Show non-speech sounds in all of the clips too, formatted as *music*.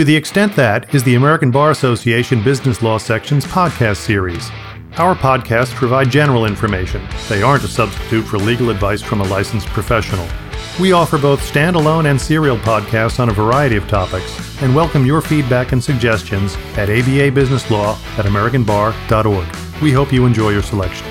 To the extent that is the American Bar Association Business Law Section's podcast series. Our podcasts provide general information. They aren't a substitute for legal advice from a licensed professional. We offer both standalone and serial podcasts on a variety of topics and welcome your feedback and suggestions at ababusinesslaw at americanbar.org. We hope you enjoy your selection.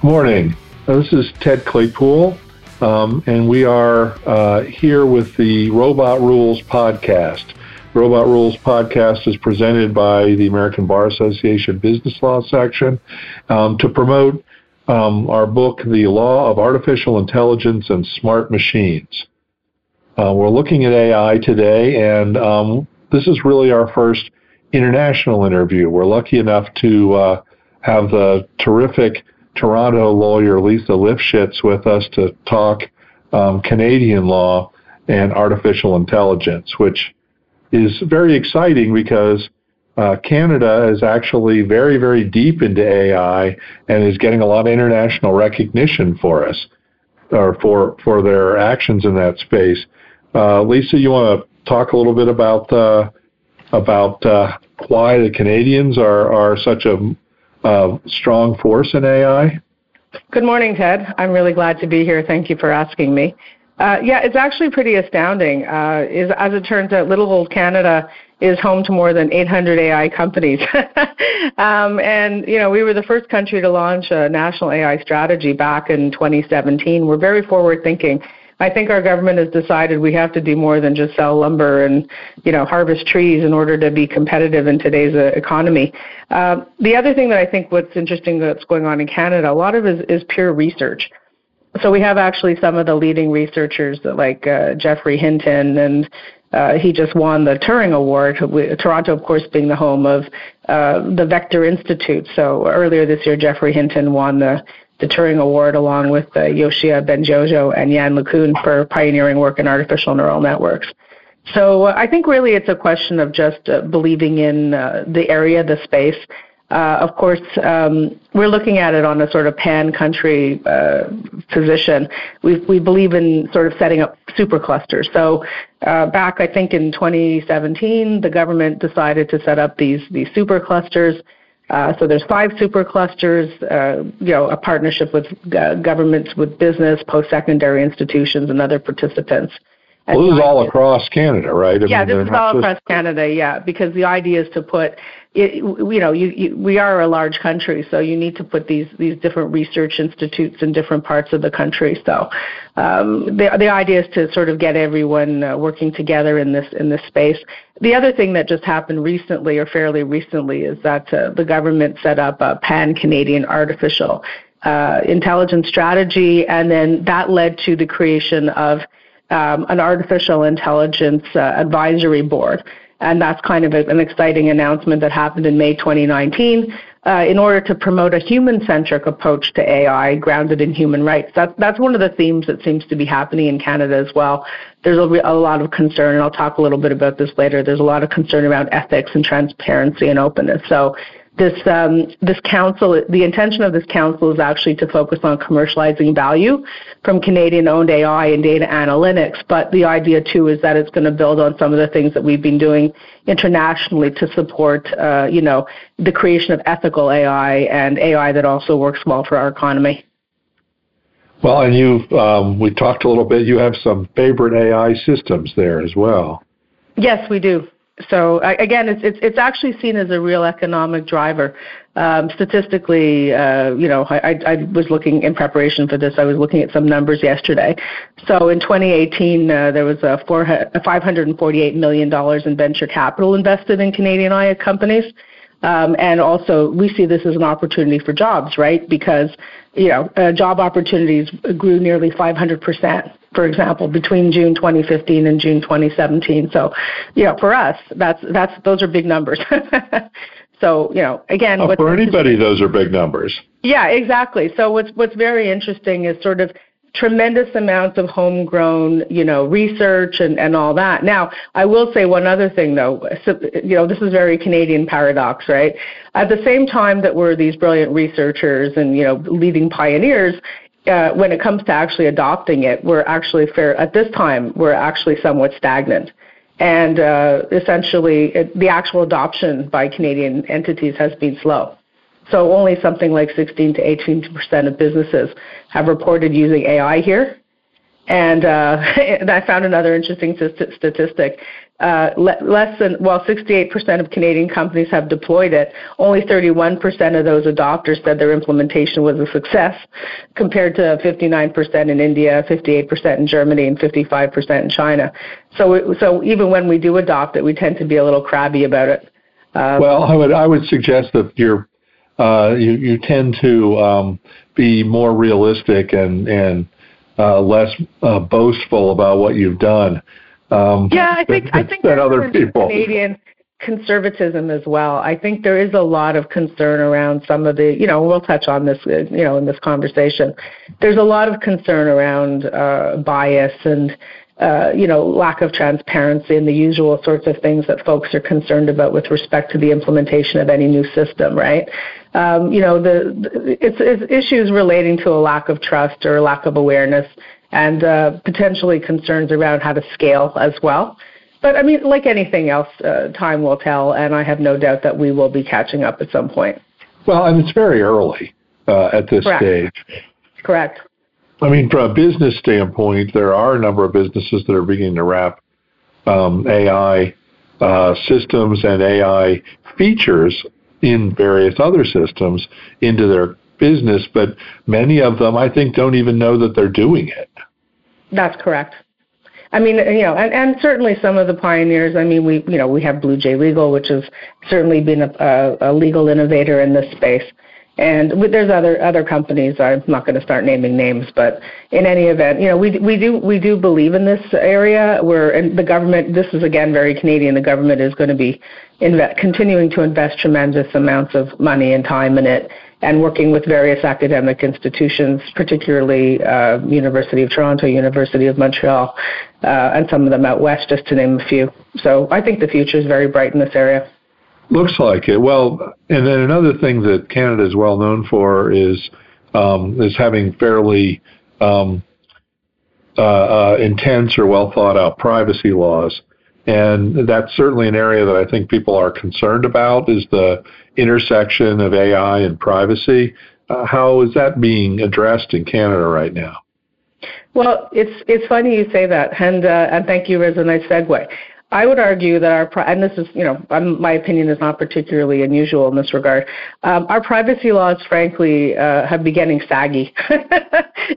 Morning. This is Ted Claypoole, um, and we are uh, here with the Robot Rules podcast. Robot Rules podcast is presented by the American Bar Association Business Law section um, to promote um, our book, The Law of Artificial Intelligence and Smart Machines. Uh, we're looking at AI today, and um, this is really our first international interview. We're lucky enough to uh, have the terrific Toronto lawyer Lisa Lifshitz with us to talk um, Canadian law and artificial intelligence, which is very exciting because uh, Canada is actually very, very deep into AI and is getting a lot of international recognition for us or for for their actions in that space. Uh, Lisa, you want to talk a little bit about uh, about uh, why the Canadians are are such a uh, strong force in AI? Good morning, Ted. I'm really glad to be here. Thank you for asking me. Uh, yeah, it's actually pretty astounding. Uh, is as it turns out, little old Canada is home to more than 800 AI companies, *laughs* um, and you know we were the first country to launch a national AI strategy back in 2017. We're very forward thinking I think our government has decided we have to do more than just sell lumber and you know harvest trees in order to be competitive in today's uh, economy. Uh, the other thing that I think what's interesting that's going on in Canada, a lot of it is, is pure research. So we have actually some of the leading researchers like uh, Geoffrey Hinton and uh, he just won the Turing Award. Toronto, of course, being the home of uh, the Vector Institute. So earlier this year, Geoffrey Hinton won the the Turing Award along with uh, Yoshua Bengio and Yann LeCun for pioneering work in artificial neural networks. So uh, I think really it's a question of just uh, believing in uh, the area, the space. Uh, of course, um, we're looking at it on a sort of pan-country uh, position. We, we believe in sort of setting up superclusters. So back, I think in 2017, the government decided to set up these these superclusters. Uh, so there's five superclusters, uh, you know, a partnership with uh, governments, with business, post-secondary institutions, and other participants. Well, this is all across Canada, right? I yeah, mean, this is all across Canada. Yeah, because the idea is to put, it, you know, you, you, we are a large country, so you need to put these these different research institutes in different parts of the country. So, um, the the idea is to sort of get everyone uh, working together in this in this space. The other thing that just happened recently, or fairly recently, is that uh, the government set up a pan Canadian artificial uh, intelligence strategy, and then that led to the creation of um, an artificial intelligence uh, advisory board. And that's kind of an exciting announcement that happened in May 2019 uh, in order to promote a human centric approach to AI grounded in human rights. That, that's one of the themes that seems to be happening in Canada as well. There's a, a lot of concern, and I'll talk a little bit about this later. There's a lot of concern around ethics and transparency and openness. So this um, this council, the intention of this council is actually to focus on commercializing value from Canadian-owned AI and data analytics. But the idea too is that it's going to build on some of the things that we've been doing internationally to support, uh, you know, the creation of ethical AI and AI that also works well for our economy. Well, and you, um, we talked a little bit. You have some favorite AI systems there as well. Yes, we do so again, it's, it's it's actually seen as a real economic driver. Um, statistically, uh, you know, I, I was looking in preparation for this. I was looking at some numbers yesterday. So in 2018, uh, there was a, four, a 548 million dollars in venture capital invested in Canadian AI companies. Um, and also, we see this as an opportunity for jobs, right? Because you know, uh, job opportunities grew nearly 500 percent for example, between June 2015 and June 2017. So, you know, for us, that's that's those are big numbers. *laughs* so, you know, again, oh, for anybody, those are big numbers. Yeah, exactly. So, what's what's very interesting is sort of tremendous amounts of homegrown, you know, research and, and all that. Now, I will say one other thing though. So, you know, this is very Canadian paradox, right? At the same time that we're these brilliant researchers and, you know, leading pioneers, uh, when it comes to actually adopting it, we're actually fair at this time. We're actually somewhat stagnant, and uh, essentially it, the actual adoption by Canadian entities has been slow. So only something like 16 to 18 percent of businesses have reported using AI here. And, uh, *laughs* and I found another interesting statistic. Uh, less than, well, 68% of Canadian companies have deployed it. Only 31% of those adopters said their implementation was a success, compared to 59% in India, 58% in Germany, and 55% in China. So, so even when we do adopt it, we tend to be a little crabby about it. Um, well, I would I would suggest that you're uh, you you tend to um, be more realistic and and uh, less uh, boastful about what you've done. Um, yeah, I think I think that other people. Canadian conservatism as well. I think there is a lot of concern around some of the, you know, we'll touch on this, uh, you know, in this conversation. There's a lot of concern around uh, bias and, uh, you know, lack of transparency and the usual sorts of things that folks are concerned about with respect to the implementation of any new system, right? Um, you know, the, the it's, it's issues relating to a lack of trust or lack of awareness and uh, potentially concerns around how to scale as well. But I mean, like anything else, uh, time will tell, and I have no doubt that we will be catching up at some point. Well, and it's very early uh, at this Correct. stage. Correct. I mean, from a business standpoint, there are a number of businesses that are beginning to wrap um, AI uh, systems and AI features in various other systems into their business, but many of them, I think, don't even know that they're doing it. That's correct. I mean, you know, and, and certainly some of the pioneers. I mean, we, you know, we have Blue J Legal, which has certainly been a, a, a legal innovator in this space. And there's other other companies. I'm not going to start naming names, but in any event, you know, we we do we do believe in this area. Where and the government. This is again very Canadian. The government is going to be inve- continuing to invest tremendous amounts of money and time in it, and working with various academic institutions, particularly uh, University of Toronto, University of Montreal, uh, and some of them out west, just to name a few. So I think the future is very bright in this area. Looks like it. Well, and then another thing that Canada is well known for is um, is having fairly um, uh, uh, intense or well thought out privacy laws. And that's certainly an area that I think people are concerned about is the intersection of AI and privacy. Uh, how is that being addressed in Canada right now? Well, it's it's funny you say that, and uh, and thank you as a nice segue. I would argue that our, and this is, you know, my opinion is not particularly unusual in this regard. Um, our privacy laws, frankly, uh, have been getting saggy, *laughs*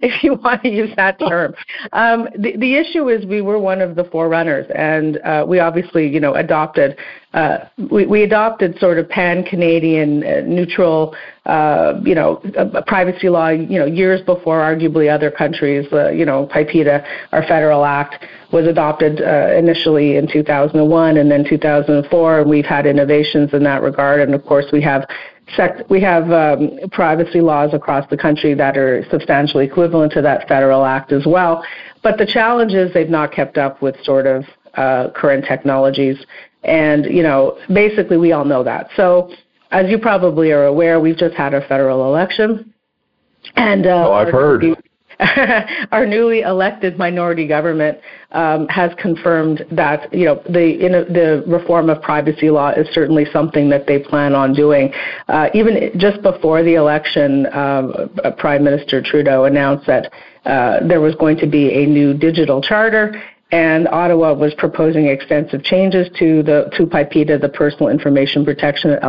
if you want to use that term. Um, the, the issue is we were one of the forerunners, and uh, we obviously, you know, adopted uh, we, we adopted sort of pan-Canadian uh, neutral, uh, you know, privacy law, you know, years before arguably other countries, uh, you know, PIPEDA, our federal act, was adopted uh, initially in 2001 and then 2004, and we've had innovations in that regard. And of course, we have sec- we have um, privacy laws across the country that are substantially equivalent to that federal act as well. But the challenge is they've not kept up with sort of uh, current technologies and, you know, basically we all know that. So, as you probably are aware, we've just had a federal election. And uh, oh, I've heard. *laughs* our newly elected minority government um, has confirmed that you know the you know, the reform of privacy law is certainly something that they plan on doing. Uh, even just before the election, um, Prime Minister Trudeau announced that uh, there was going to be a new digital charter and Ottawa was proposing extensive changes to the to PIPEDA, the Personal Information Protection and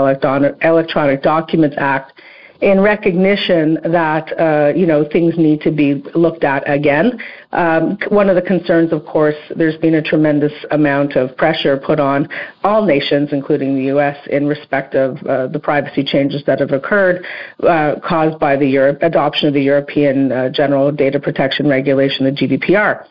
Electronic, Documents Act, in recognition that uh, you know things need to be looked at again. Um, one of the concerns, of course, there's been a tremendous amount of pressure put on all nations, including the U.S., in respect of uh, the privacy changes that have occurred, uh, caused by the Europe, adoption of the European uh, General Data Protection Regulation, the GDPR.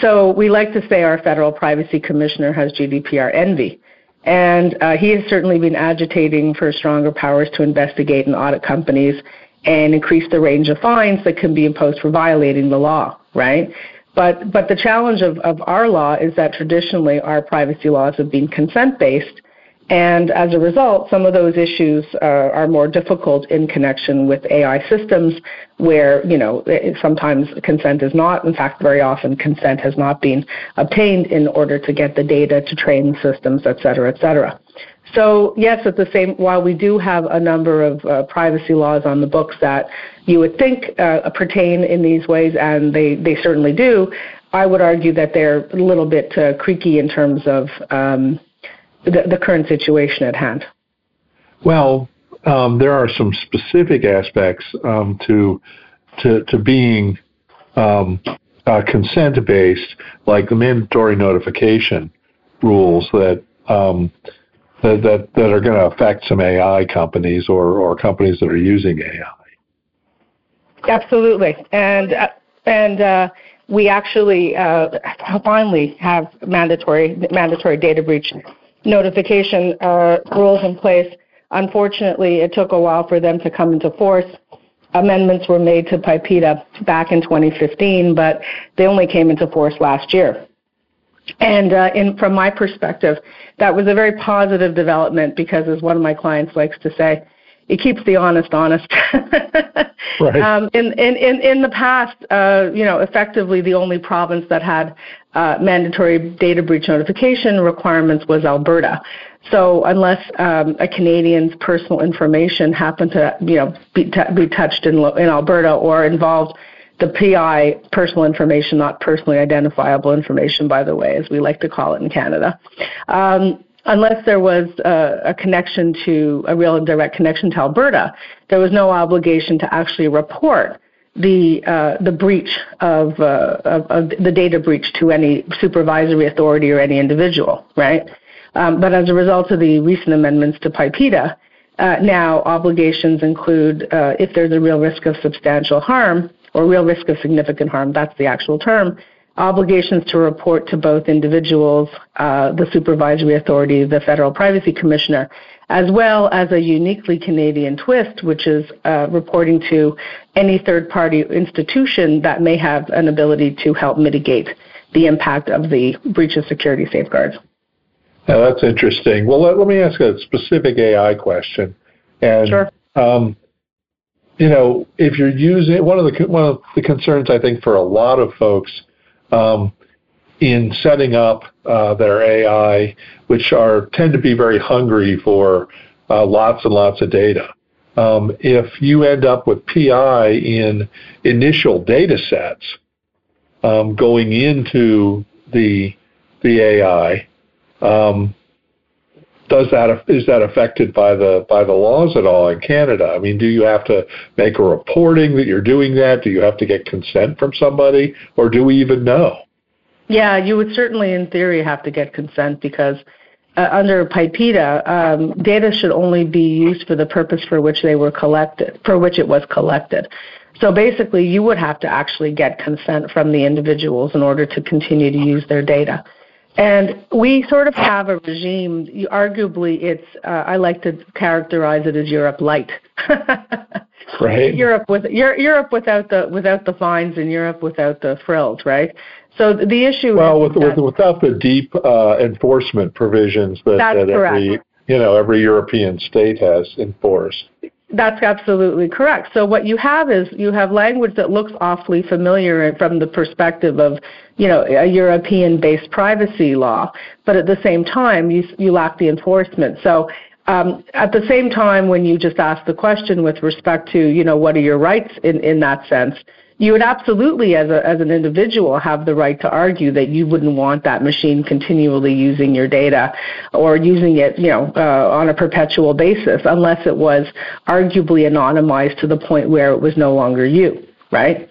So we like to say our federal privacy commissioner has GDPR envy. And uh, he has certainly been agitating for stronger powers to investigate and audit companies and increase the range of fines that can be imposed for violating the law, right? But, but the challenge of, of our law is that traditionally our privacy laws have been consent based And as a result, some of those issues uh, are more difficult in connection with AI systems where, you know, sometimes consent is not, in fact, very often consent has not been obtained in order to get the data to train systems, et cetera, et cetera. So yes, at the same, while we do have a number of uh, privacy laws on the books that you would think uh, pertain in these ways, and they, they certainly do, I would argue that they're a little bit uh, creaky in terms of um, the, the current situation at hand? Well, um, there are some specific aspects um, to, to, to being um, uh, consent based, like the mandatory notification rules that um, that, that, that are going to affect some AI companies or, or companies that are using AI. Absolutely, and uh, and uh, we actually uh, finally have mandatory mandatory data breach notification uh, rules in place. Unfortunately, it took a while for them to come into force. Amendments were made to PIPEDA back in 2015, but they only came into force last year. And uh, in, from my perspective, that was a very positive development because, as one of my clients likes to say, it keeps the honest honest. *laughs* right. Um, in, in, in, in the past, uh, you know, effectively the only province that had uh, mandatory data breach notification requirements was Alberta. So unless um, a Canadian's personal information happened to, you know, be, t- be touched in, in Alberta or involved the PI personal information, not personally identifiable information, by the way, as we like to call it in Canada. Um, unless there was a, a, connection to a real direct connection to Alberta, there was no obligation to actually report the uh, the breach of, uh, of, of, the data breach to any supervisory authority or any individual, right? Um, but as a result of the recent amendments to PIPEDA, uh, now obligations include uh, if there's a real risk of substantial harm or real risk of significant harm, that's the actual term, obligations to report to both individuals, uh, the supervisory authority, the federal privacy commissioner, as well as a uniquely Canadian twist, which is uh, reporting to any third party institution that may have an ability to help mitigate the impact of the breach of security safeguards. Now, that's interesting. Well, let, let me ask a specific AI question. And, sure. Um, you know, if you're using one of the one of the concerns I think for a lot of folks um, in setting up uh, their AI, which are tend to be very hungry for uh, lots and lots of data. Um, if you end up with PI in initial data sets um, going into the the AI, um, does that is that affected by the by the laws at all in Canada? I mean, do you have to make a reporting that you're doing that? Do you have to get consent from somebody, or do we even know? Yeah, you would certainly, in theory, have to get consent because uh, under PIPEDA, um, data should only be used for the purpose for which they were collected, for which it was collected. So basically, you would have to actually get consent from the individuals in order to continue to use their data. And we sort of have a regime. Arguably, it's uh, I like to characterize it as Europe light. right. *laughs* Europe with Europe without the without the fines and Europe without the frills, right? So the issue well, with, with, without the deep uh, enforcement provisions that, that every you know every European state has enforced. That's absolutely correct. So what you have is you have language that looks awfully familiar from the perspective of, you know, a European-based privacy law, but at the same time you you lack the enforcement. So um, at the same time, when you just ask the question with respect to, you know, what are your rights in, in that sense, you would absolutely, as, a, as an individual, have the right to argue that you wouldn't want that machine continually using your data or using it, you know, uh, on a perpetual basis, unless it was arguably anonymized to the point where it was no longer you, right?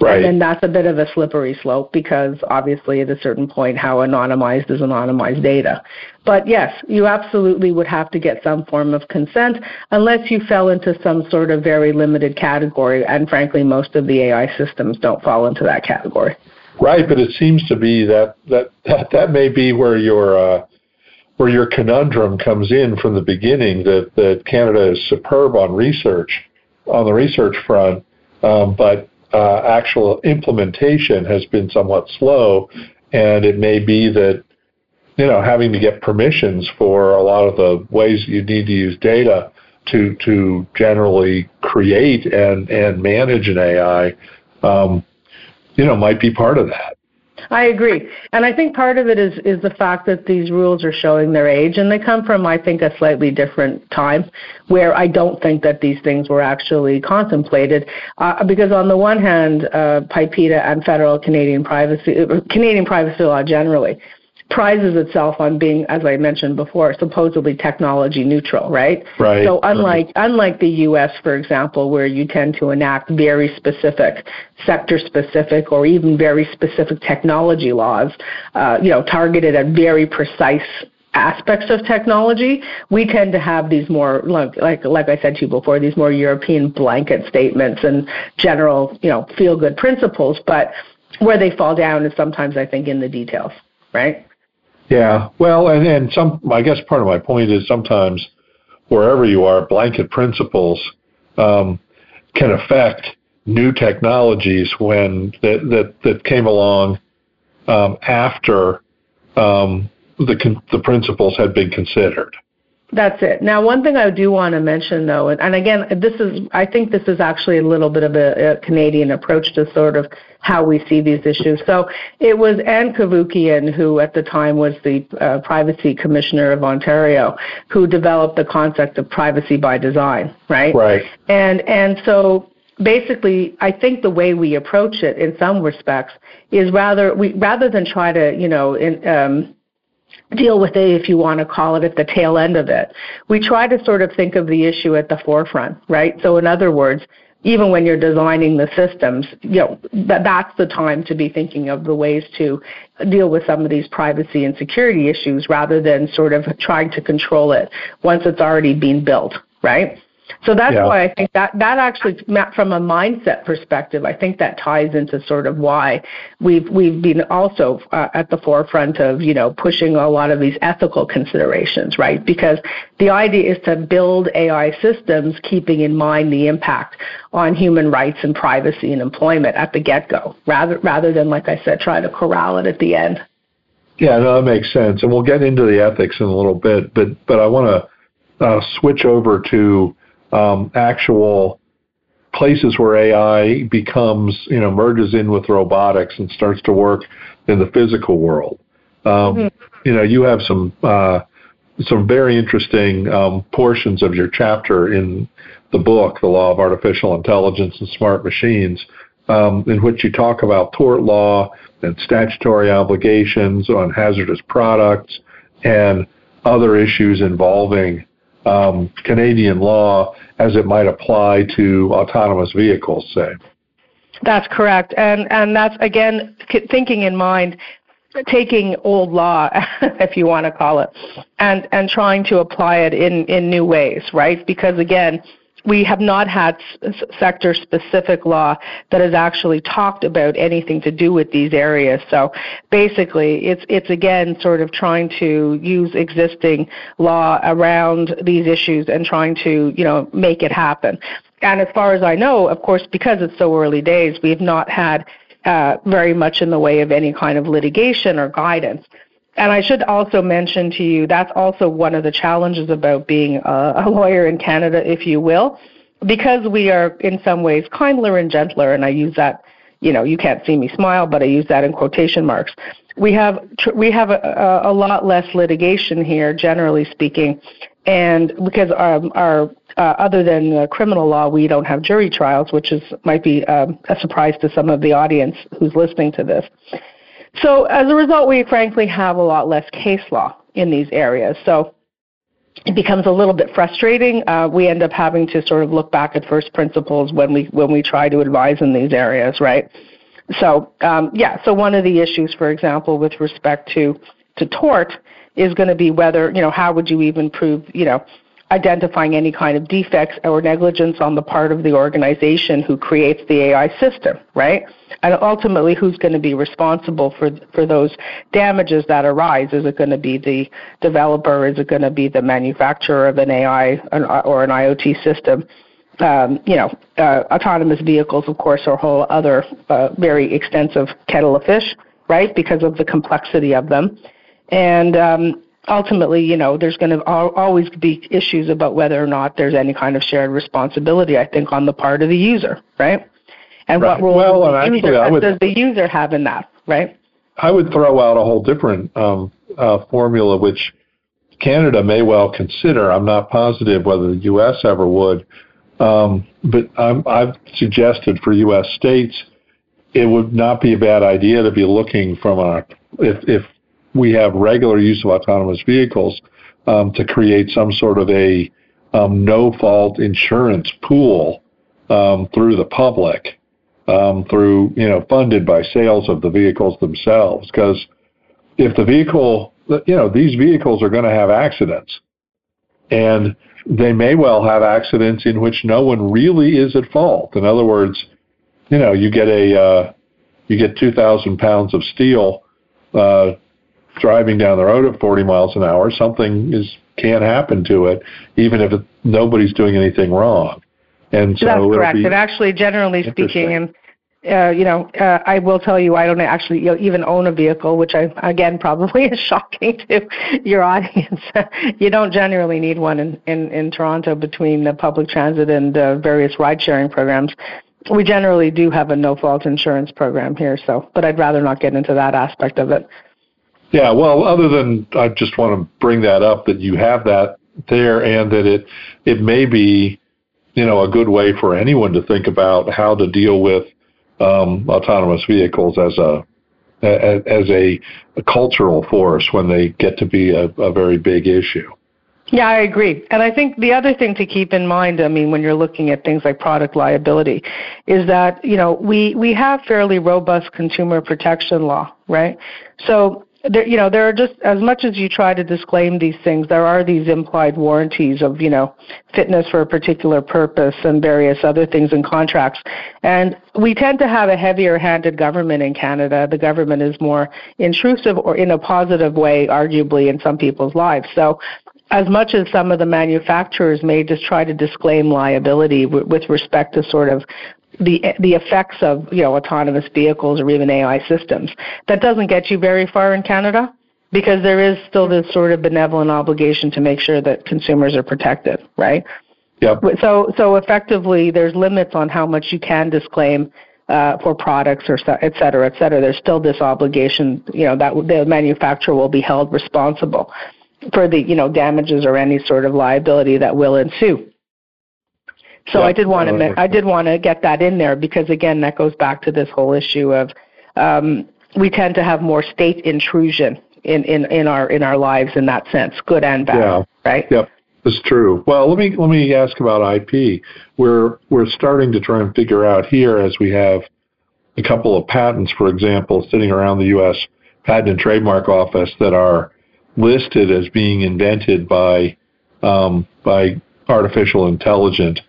Right. And that's a bit of a slippery slope because obviously at a certain point how anonymized is anonymized data. But yes, you absolutely would have to get some form of consent unless you fell into some sort of very limited category and frankly most of the AI systems don't fall into that category. Right, but it seems to be that that that, that may be where your uh, where your conundrum comes in from the beginning that that Canada is superb on research on the research front, um, but uh, actual implementation has been somewhat slow, and it may be that you know, having to get permissions for a lot of the ways you need to use data to to generally create and and manage an AI, um, you know, might be part of that. I agree. And I think part of it is is the fact that these rules are showing their age and they come from I think a slightly different time where I don't think that these things were actually contemplated uh, because on the one hand uh, PIPEDA and federal Canadian privacy uh, Canadian privacy law generally prizes itself on being, as I mentioned before, supposedly technology neutral, right? Right. So unlike right. unlike the U.S., for example, where you tend to enact very specific, sector-specific, or even very specific technology laws, uh, you know, targeted at very precise aspects of technology, we tend to have these more like like like I said to you before, these more European blanket statements and general, you know, feel good principles, but where they fall down is sometimes I think in the details, right? Yeah, well, and, and some, I guess part of my point is sometimes wherever you are, blanket principles um, can affect new technologies when that that, that came along um, after um, the the principles had been considered. That's it. Now, one thing I do want to mention, though, and, and again, this is I think this is actually a little bit of a, a, Canadian approach to sort of how we see these issues. So it was Ann Cavoukian, who at the time was the uh, Privacy Commissioner of Ontario, who developed the concept of privacy by design, right? Right. And and so basically, I think the way we approach it, in some respects, is rather we rather than try to, you know, in, um, deal with it, if you want to call it, at the tail end of it. We try to sort of think of the issue at the forefront, right? So, in other words, even when you're designing the systems, you know, that, that's the time to be thinking of the ways to deal with some of these privacy and security issues rather than sort of trying to control it once it's already been built, right? So that's yeah. why I think that that actually, from a mindset perspective, I think that ties into sort of why we've we've been also uh, at the forefront of you know pushing a lot of these ethical considerations, right? Because the idea is to build AI systems keeping in mind the impact on human rights and privacy and employment at the get-go, rather rather than like I said, try to corral it at the end. Yeah, no, that makes sense, and we'll get into the ethics in a little bit, but but I want to uh, switch over to um, actual places where AI becomes, you know, merges in with robotics and starts to work in the physical world. Um, mm-hmm. You know, you have some uh, some very interesting um, portions of your chapter in the book, The Law of Artificial Intelligence and Smart Machines, um, in which you talk about tort law and statutory obligations on hazardous products and other issues involving um, Canadian law as it might apply to autonomous vehicles, say. That's correct, and and that's again thinking in mind taking old law, *laughs* if you want to call it, and and trying to apply it in in new ways, right? Because again, we have not had sector specific law that has actually talked about anything to do with these areas. So basically, it's, it's again sort of trying to use existing law around these issues and trying to, you know, make it happen. And as far as I know, of course, because it's so early days, we have not had uh, very much in the way of any kind of litigation or guidance. And I should also mention to you that's also one of the challenges about being a, a lawyer in Canada, if you will, because we are in some ways kinder and gentler, and I use that, you know, you can't see me smile, but I use that in quotation marks. We have tr- we have a, a, lot less litigation here, generally speaking, and because um, our uh, other than uh, criminal law, we don't have jury trials, which is might be um, a surprise to some of the audience who's listening to this. So as a result, we frankly have a lot less case law in these areas. So it becomes a little bit frustrating. Uh, we end up having to sort of look back at first principles when we when we try to advise in these areas, right? So um, yeah, so one of the issues, for example, with respect to to tort, is going to be whether you know how would you even prove you know identifying any kind of defects or negligence on the part of the organization who creates the AI system, right? And ultimately, who's going to be responsible for for those damages that arise? Is it going to be the developer? Is it going to be the manufacturer of an AI or an IoT system? Um, you know, uh, autonomous vehicles, of course, are a whole other uh, very extensive kettle of fish, right? Because of the complexity of them. and um, ultimately, you know, there's going to always be issues about whether or not there's any kind of shared responsibility. I think on the part of the user, right? And right. what role well, does, the user, would, does the user have in that, right? I would throw out a whole different um, uh, formula, which Canada may well consider. I'm not positive whether the U.S. ever would, um, but i have suggested for U.S. states it would not be a bad idea to be looking from a if, if we have regular use of autonomous vehicles um, to create some sort of a um, no fault insurance pool um, through the public, um, through you know funded by sales of the vehicles themselves. Because if the vehicle, you know, these vehicles are going to have accidents, and they may well have accidents in which no one really is at fault. In other words, you know, you get a uh, you get 2,000 pounds of steel uh, driving down the road at 40 miles an hour, something is can't happen to it, even if it, nobody's doing anything wrong. And so that's correct. And actually, generally speaking, and uh, you know, uh, I will tell you, I don't actually even own a vehicle, which I again *laughs* probably is shocking to your audience. *laughs* you don't generally need one in, in, in Toronto between the public transit and uh, various ride sharing programs. We generally do have a no fault insurance program here, so but I'd rather not get into that aspect of it. Yeah, well, other than I just want to bring that up that you have that there and that it it may be you know a good way for anyone to think about how to deal with um, autonomous vehicles as a as a, a, cultural force when they get to be a, a very big issue. Yeah, I agree. And I think the other thing to keep in mind, I mean, when you're looking at things like product liability, is that, you know, we, we have fairly robust consumer protection law, right? So there, you know, there are just as much as you try to disclaim these things, there are these implied warranties of, you know, fitness for a particular purpose and various other things in contracts. And we tend to have a heavier-handed government in Canada. The government is more intrusive, or in a positive way, arguably, in some people's lives. So as much as some of the manufacturers may just try to disclaim liability w- with respect to sort of the the effects of you know autonomous vehicles or even AI systems. That doesn't get you very far in Canada because there is still this sort of benevolent obligation to make sure that consumers are protected, right? Yep. So so effectively, there's limits on how much you can disclaim uh, for products or et cetera, et cetera. There's still this obligation, you know, that the manufacturer will be held responsible for the you know damages or any sort of liability that will ensue. So I did want to I did want to get that in there because again that goes back to this whole issue of um, we tend to have more state intrusion in, in, in our in our lives in that sense, good and bad. Yeah. Right. Yep. That's true. Well, let me let me ask about IP. We're we're starting to try and figure out here as we have a couple of patents, for example, sitting around the U.S. Patent and Trademark Office that are listed as being invented by um, by artificial intelligent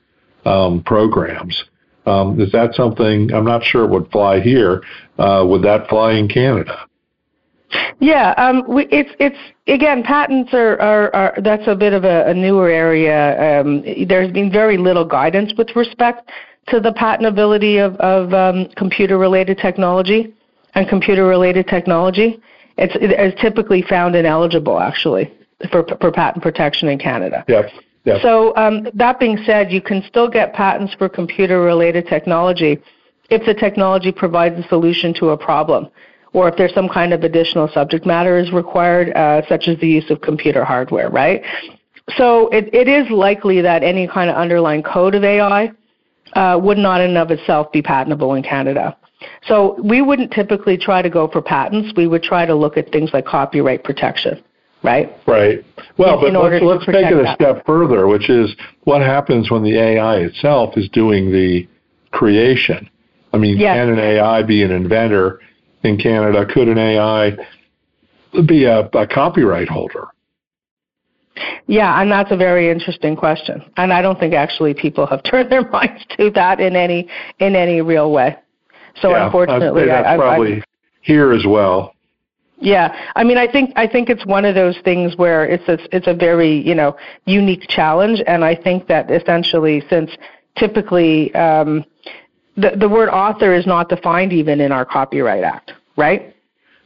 um, programs. Um, is that something I'm not sure would fly here? Uh, would that fly in Canada? Yeah, um, we, it's it's again patents are, are, are that's a bit of a, a newer area. Um, there's been very little guidance with respect to the patentability of, of um, computer-related technology and computer-related technology. It's, it's typically found ineligible actually for for patent protection in Canada. Yes. So um, that being said, you can still get patents for computer-related technology if the technology provides a solution to a problem, or if there's some kind of additional subject matter is required, uh, such as the use of computer hardware, right? So it, it is likely that any kind of underlying code of AI uh, would not in and of itself be patentable in Canada. So we wouldn't typically try to go for patents. We would try to look at things like copyright protection right? Right. Well, in, but in let's, let's take it a that. step further, which is what happens when the AI itself is doing the creation. I mean, yes. can an AI be an inventor in Canada? Could an AI be a, a copyright holder? Yeah, and that's a very interesting question. And I don't think actually people have *laughs* turned their minds to that in any in any real way. So yeah, unfortunately, that's I, probably I, here as well. Yeah, I mean, I think I think it's one of those things where it's a, it's a very you know unique challenge, and I think that essentially, since typically um, the the word author is not defined even in our Copyright Act, right?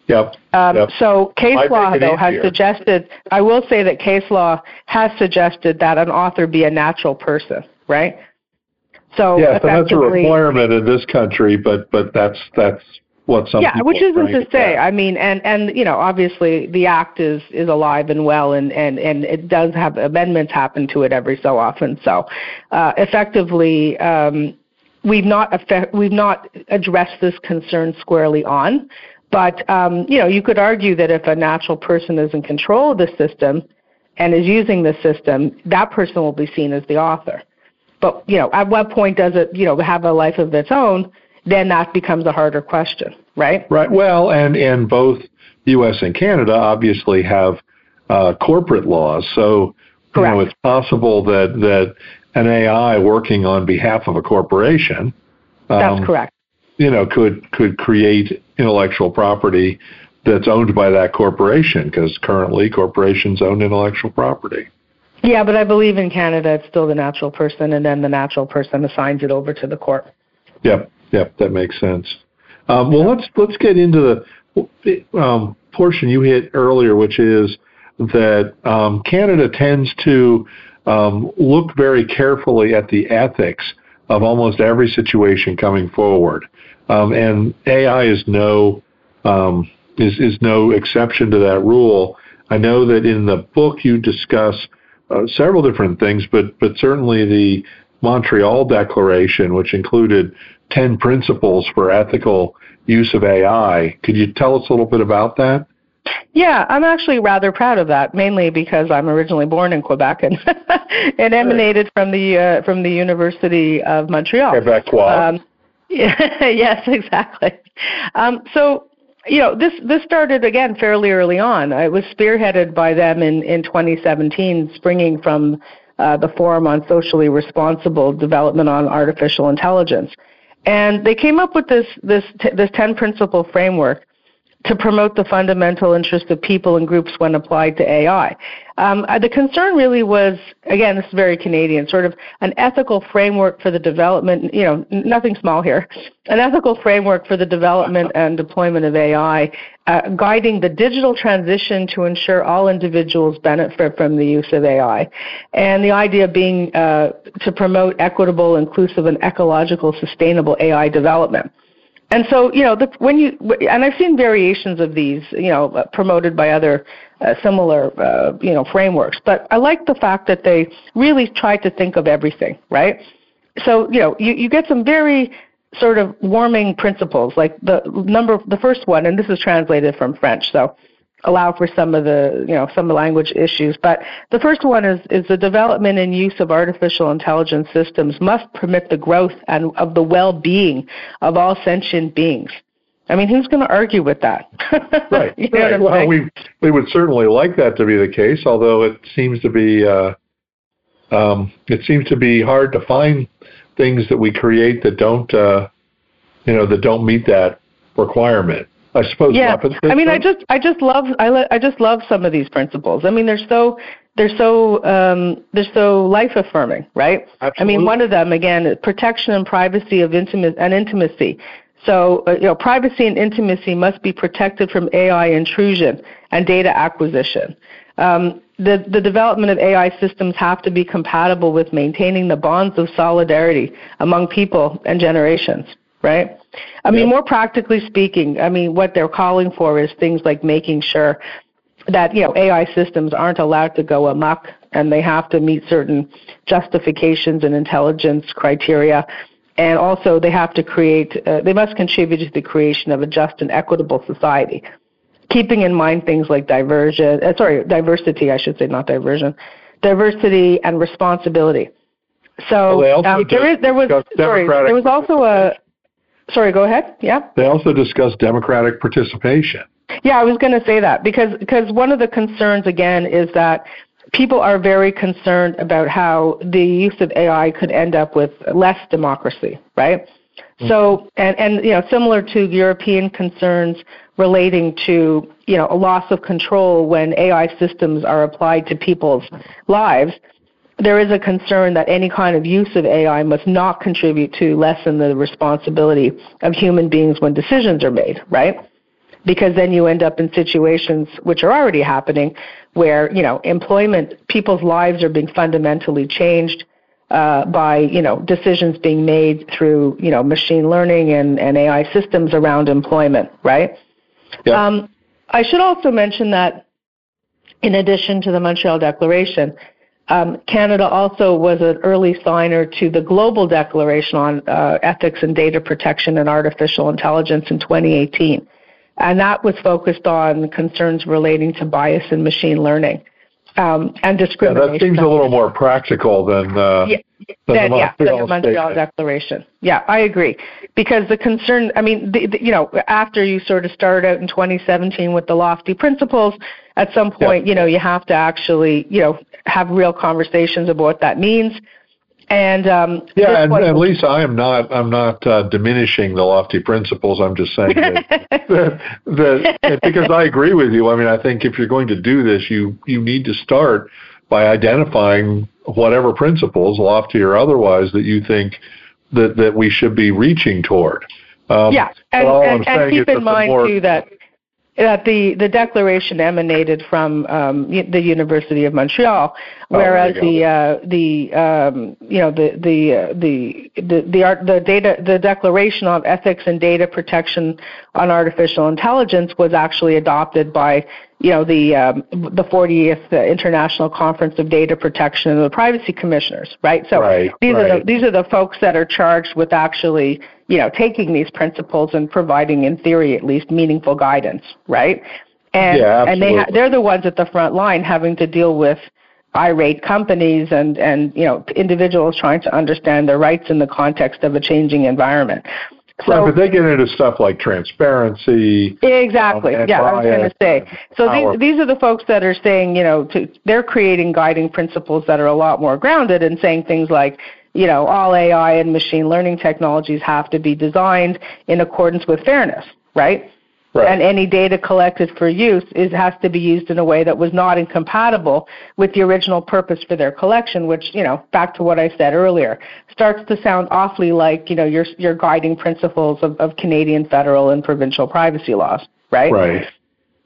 Yep. Um, yep. So case Might law, though, has suggested. I will say that case law has suggested that an author be a natural person, right? So Yes, and that's a requirement in this country, but but that's that's what some yeah, which isn't to say. I mean, and and you know, obviously the act is is alive and well, and and and it does have amendments happen to it every so often. So, uh, effectively, um, we've not effect, we've not addressed this concern squarely on. But um, you know, you could argue that if a natural person is in control of the system and is using the system, that person will be seen as the author. But you know, at what point does it you know have a life of its own? Then that becomes a harder question, right? Right. Well, and and both U.S. and Canada obviously have uh, corporate laws, so you know it's possible that that an AI working on behalf of a corporation, That's um, correct. you know, could could create intellectual property that's owned by that corporation because currently corporations own intellectual property. Yeah, but I believe in Canada it's still the natural person, and then the natural person assigns it over to the court. Yep, yep, that makes sense. Um, well, let's let's get into the um, portion you hit earlier, which is that um, Canada tends to um, look very carefully at the ethics of almost every situation coming forward, um, and AI is no um, is is no exception to that rule. I know that in the book you discuss uh, several different things, but but certainly the Montreal Declaration, which included 10 principles for ethical use of AI. Could you tell us a little bit about that? Yeah, I'm actually rather proud of that, mainly because I'm originally born in Quebec and *laughs* and emanated from the uh, from the University of Montreal. Quebecois. Um, *laughs* yes, exactly. Um, so, you know, this this started again fairly early on. It was spearheaded by them in in 2017, springing from uh, the Forum on Socially Responsible Development on Artificial Intelligence, and they came up with this this this 10 principle framework to promote the fundamental interests of people and groups when applied to AI. Um, uh, the concern really was, again, this is very Canadian, sort of an ethical framework for the development, you know, nothing small here, an ethical framework for the development and deployment of AI, uh, guiding the digital transition to ensure all individuals benefit from the use of AI. And the idea being uh, to promote equitable, inclusive, and ecological sustainable AI development. And so, you know, the, when you and I've seen variations of these, you know, uh, promoted by other uh, similar, uh, you know, frameworks. But I like the fact that they really try to think of everything, right? So, you know, you, you get some very sort of warming principles, like the number, the first one, and this is translated from French, so allow for some of the, you know, some language issues. But the first one is, is the development and use of artificial intelligence systems must permit the growth and of the well-being of all sentient beings. I mean, who's going to argue with that? *laughs* right. you know right. well, saying? we we would certainly like that to be the case, although it seems to be uh, um, it seems to be hard to find things that we create that don't uh, you know that don't meet that requirement. I suppose. yeah. i mean i just i just love i li- i just love some of these principles. I mean they're so they're so um they're so life affirming right? Absolutely. i mean one of them again is protection and privacy of intimate and intimacy. So uh, you know privacy and intimacy must be protected from ai intrusion and data acquisition. Um, the, the development of AI systems have to be compatible with maintaining the bonds of solidarity among people and generations, right? I mean, Yep. more practically speaking, I mean, what they're calling for is things like making sure that, you know, AI systems aren't allowed to go amok and they have to meet certain justifications and intelligence criteria. And also, they have to create, uh, they must contribute to the creation of a just and equitable society keeping in mind things like diversion, uh, sorry, diversity, I should say, not diversion, diversity and responsibility. So Well, um, there is, there was, sorry, there was also a, sorry, go ahead. Yeah. They also discuss democratic participation. Yeah, I was going to say that because because one of the concerns again is that people are very concerned about how the use of AI could end up with less democracy, right? Mm-hmm. So and and you know similar to European concerns relating to you know a loss of control when AI systems are applied to people's lives. There is a concern that any kind of use of AI must not contribute to lessen the responsibility of human beings when decisions are made, right? because then you end up in situations which are already happening where you know employment people's lives are being fundamentally changed uh, by you know decisions being made through you know machine learning and, and AI systems around employment, right? Yeah. Um, I should also mention that in addition to the Montreal Declaration, um, Canada also was an early signer to the Global Declaration on uh, Ethics and Data Protection and Artificial Intelligence in 2018. And that was focused on concerns relating to bias in machine learning um, and discrimination. Yeah, that seems a little more practical than, uh, yeah, than that, the yeah, Montreal, the Montreal. Declaration. Yeah, I agree. Because the concern, I mean, the, the, you know, after you sort of started out in 2017 with the lofty principles, at some point, Yeah. you know, you have to actually, you know, have real conversations about what that means. And um, Yeah, and, and Lisa, I am not. I'm not uh, diminishing the lofty principles. I'm just saying that, *laughs* that, that because I agree with you. I mean, I think if you're going to do this, you you need to start by identifying whatever principles, lofty or otherwise, that you think that that we should be reaching toward. Um, yeah, and, and, and keep in mind more- too that that the the declaration emanated from um, the University of Montreal, Oh, whereas you the uh, the um, you know the the uh, the the the, art, the data the Declaration on Ethics and Data Protection on Artificial Intelligence was actually adopted by you know the um, the 40th International Conference of Data Protection and the Privacy Commissioners, right? So Right, these are the these are the folks that are charged with actually you know taking these principles and providing in theory at least meaningful guidance right and Yeah, and they ha- they're the ones at the front line having to deal with irate companies and and you know individuals trying to understand their rights in the context of a changing environment right, so but they get into stuff like transparency. Exactly. um, yeah, I was going to say. So these these are the folks that are saying, you know, to, they're creating guiding principles that are a lot more grounded and saying things like, you know, all AI and machine learning technologies have to be designed in accordance with fairness, right? Right. And any data collected for use is has to be used in a way that was not incompatible with the original purpose for their collection, which, you know, back to what I said earlier, starts to sound awfully like, you know, your your guiding principles of, of Canadian federal and provincial privacy laws, right? Right.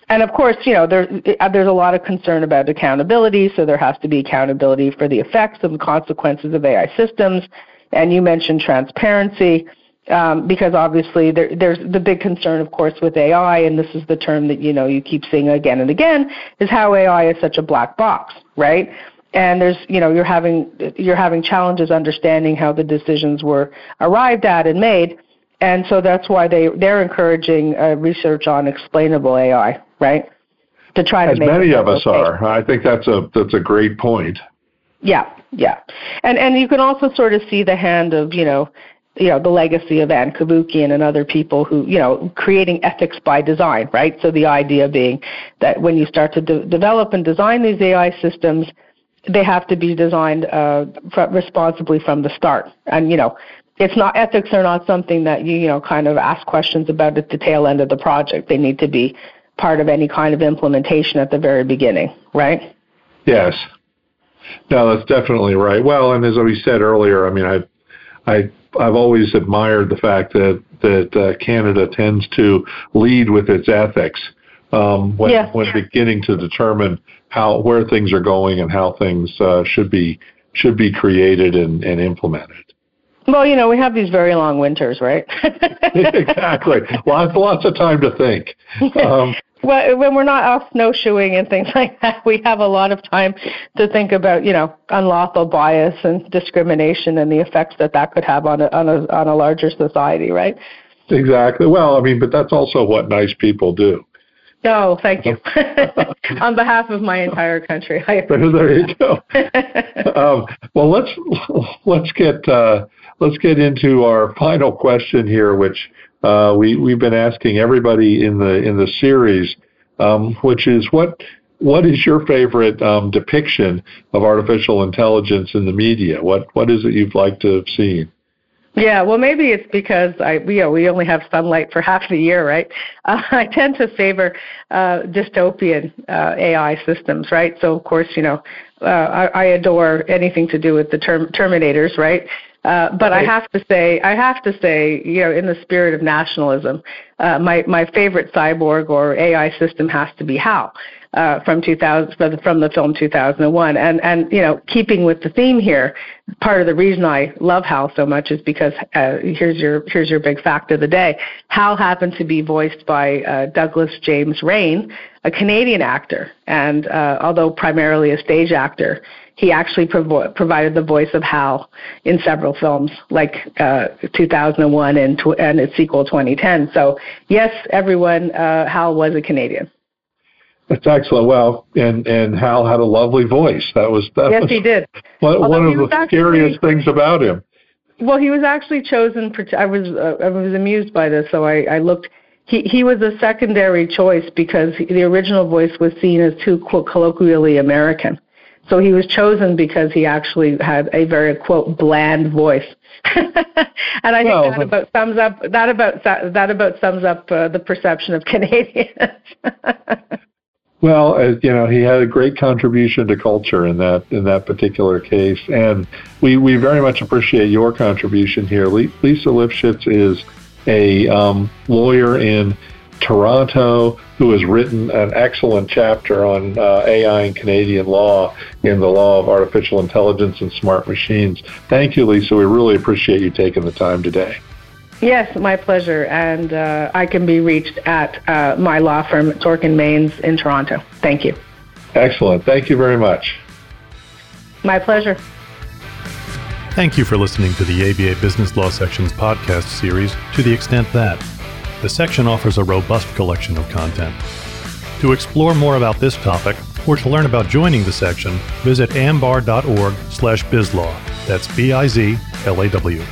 And of course, you know, there, uh, there's a lot of concern about accountability, so there has to be accountability for the effects and consequences of AI systems. And you mentioned transparency, um, because obviously there, there's the big concern, of course, with AI, and this is the term that you know you keep seeing again and again, is how AI is such a black box, right? And there's, you know, you're having you're having challenges understanding how the decisions were arrived at and made. And so that's why they they're encouraging uh, research on explainable AI, right? To try to As make many of us okay. are. I think that's a that's a great point. Yeah, yeah, and and you can also sort of see the hand of you know, you know the legacy of Ann Cavoukian and other people who you know creating ethics by design, right? So the idea being that when you start to de- develop and design these AI systems, they have to be designed uh, fr- responsibly from the start, and you know. It's not ethics are not something that you you know kind of ask questions about at the tail end of the project. They need to be part of any kind of implementation at the very beginning, right? Yes. No, that's definitely right. Well, and as we said earlier, I mean, I, I, I've always admired the fact that that uh, Canada tends to lead with its ethics um, when Yeah. when beginning to determine how where things are going and how things uh, should be should be created and, and implemented. Well, you know, we have these very long winters, right? *laughs* *laughs* exactly. Lots lots of time to think. *laughs* Um, well, when we're not off snowshoeing and things *laughs* like that, we have a lot of time to think about, you know, unlawful bias and discrimination and the effects that that could have on a on a on a larger society, right? exactly. Well, I mean, but that's also what nice people do. Oh, thank you. *laughs* on behalf of my entire country, I *laughs* there you go. um, well, let's let's get uh, let's get into our final question here, which uh, we we've been asking everybody in the in the series, um, which is what what is your favorite um, depiction of artificial intelligence in the media? What what is it you've liked to have seen? Yeah, well, maybe it's because I, you know, we only have sunlight for *laughs* half the year, right? Uh, I tend to favor uh, dystopian uh, AI systems, right? So, of course, you know, uh, I, I adore anything to do with the term, Terminators, right? Uh, but I have to say, I have to say, you know, in the spirit of nationalism, uh, my my favorite cyborg or AI system has to be HAL uh, from 2000 from the film 2001. And and you know, keeping with the theme here, part of the reason I love Hal so much is because uh, here's your here's your big fact of the day. Hal happened to be voiced by uh, Douglas James Rain, a Canadian actor, and uh, although primarily a stage actor, he actually provided the voice of Hal in several films, like uh, 2001 and, tw- and its sequel 2010. So yes, everyone, uh, Hal was a Canadian. That's excellent. Well, and and Hal had a lovely voice. That was that yes, was he did. One, one of the actually, scariest things about him. Well, he was actually chosen. I was uh, I was amused by this, so I, I looked. He he was a secondary choice because the original voice was seen as too colloquially American. So he was chosen because he actually had a very quote bland voice, *laughs* and I think well, that about sums up that about that about sums up uh, the perception of *laughs* Canadians. Well, as you know, he had a great contribution to culture in that in that particular case, and we we very much appreciate your contribution here. Lisa Lifshitz is a um, lawyer in Toronto who has written an excellent chapter on uh, AI and Canadian law in the law of artificial intelligence and smart machines. Thank you, Lisa. We really appreciate you taking the time today. Yes, my pleasure. And uh, I can be reached at uh, my law firm, Torkin Manes in Toronto. Thank you. Excellent. Thank you very much. My pleasure. Thank you for listening to the ABA Business Law Section's podcast series, To the Extent That. The section offers a robust collection of content. To explore more about this topic, or to learn about joining the section, visit ambar.org slash bizlaw. That's B-I-Z-L-A-W.